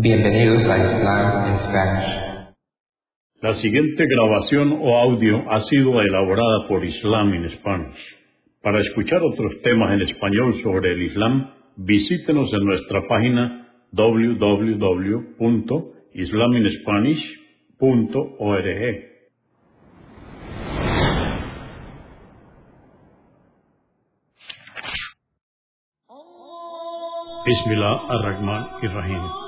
Bienvenidos a Islam en Spanish. La siguiente grabación o audio ha sido elaborada por Islam in Spanish. Para escuchar otros temas en español sobre el Islam, visítenos en nuestra página www.islaminspanish.org. Bismillah ar-Rahman rahim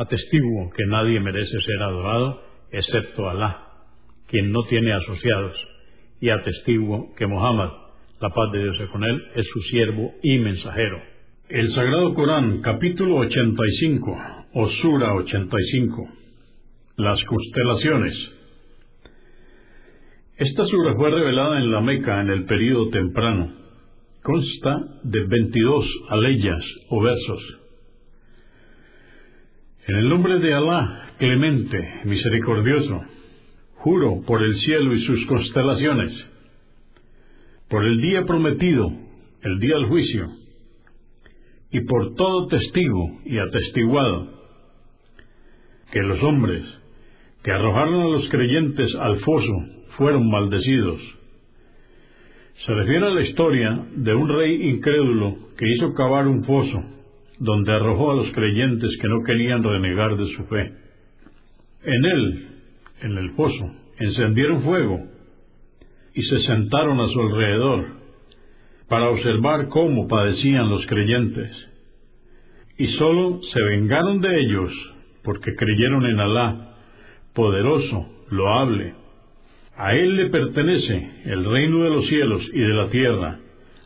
Atestiguo que nadie merece ser adorado excepto Alá, quien no tiene asociados, y atestiguo que Muhammad, la paz de Dios con él, es su siervo y mensajero. El Sagrado Corán, capítulo 85, o Sura 85. Las constelaciones. Esta sura fue revelada en la Meca en el período temprano. Consta de 22 aleyas o versos en el nombre de Alá, clemente, misericordioso, juro por el cielo y sus constelaciones, por el día prometido, el día del juicio, y por todo testigo y atestiguado, que los hombres que arrojaron a los creyentes al foso fueron maldecidos. Se refiere a la historia de un rey incrédulo que hizo cavar un foso donde arrojó a los creyentes que no querían renegar de su fe. En él, en el pozo, encendieron fuego y se sentaron a su alrededor para observar cómo padecían los creyentes. Y sólo se vengaron de ellos porque creyeron en Alá, poderoso, loable. A Él le pertenece el reino de los cielos y de la tierra.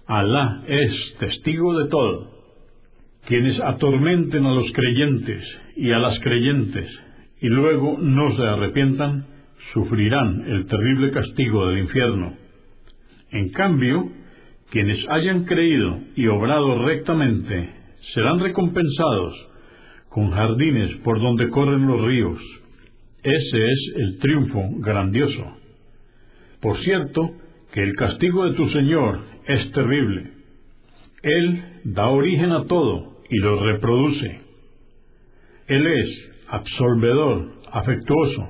Alá es testigo de todo quienes atormenten a los creyentes y a las creyentes y luego no se arrepientan, sufrirán el terrible castigo del infierno. En cambio, quienes hayan creído y obrado rectamente serán recompensados con jardines por donde corren los ríos. Ese es el triunfo grandioso. Por cierto, que el castigo de tu Señor es terrible. Él da origen a todo y los reproduce. Él es absolvedor, afectuoso,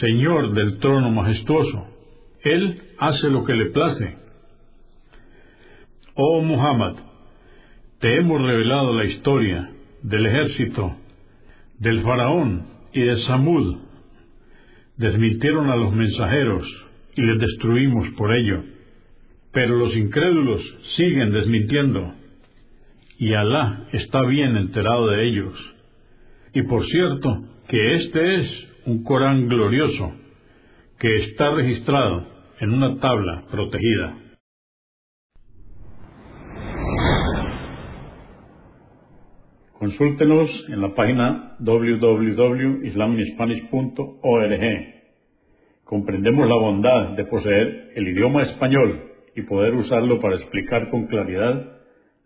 Señor del trono majestuoso. Él hace lo que le place. Oh Muhammad, te hemos revelado la historia del ejército, del faraón y de Samud. Desmintieron a los mensajeros y les destruimos por ello. Pero los incrédulos siguen desmintiendo y Alá está bien enterado de ellos. Y por cierto, que este es un Corán glorioso, que está registrado en una tabla protegida. Consúltenos en la página www.islaminspanish.org. Comprendemos la bondad de poseer el idioma español y poder usarlo para explicar con claridad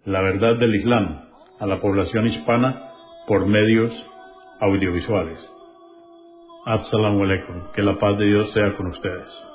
la verdad del Islam a la población hispana por medios audiovisuales. Assalamu alaikum. Que la paz de Dios sea con ustedes.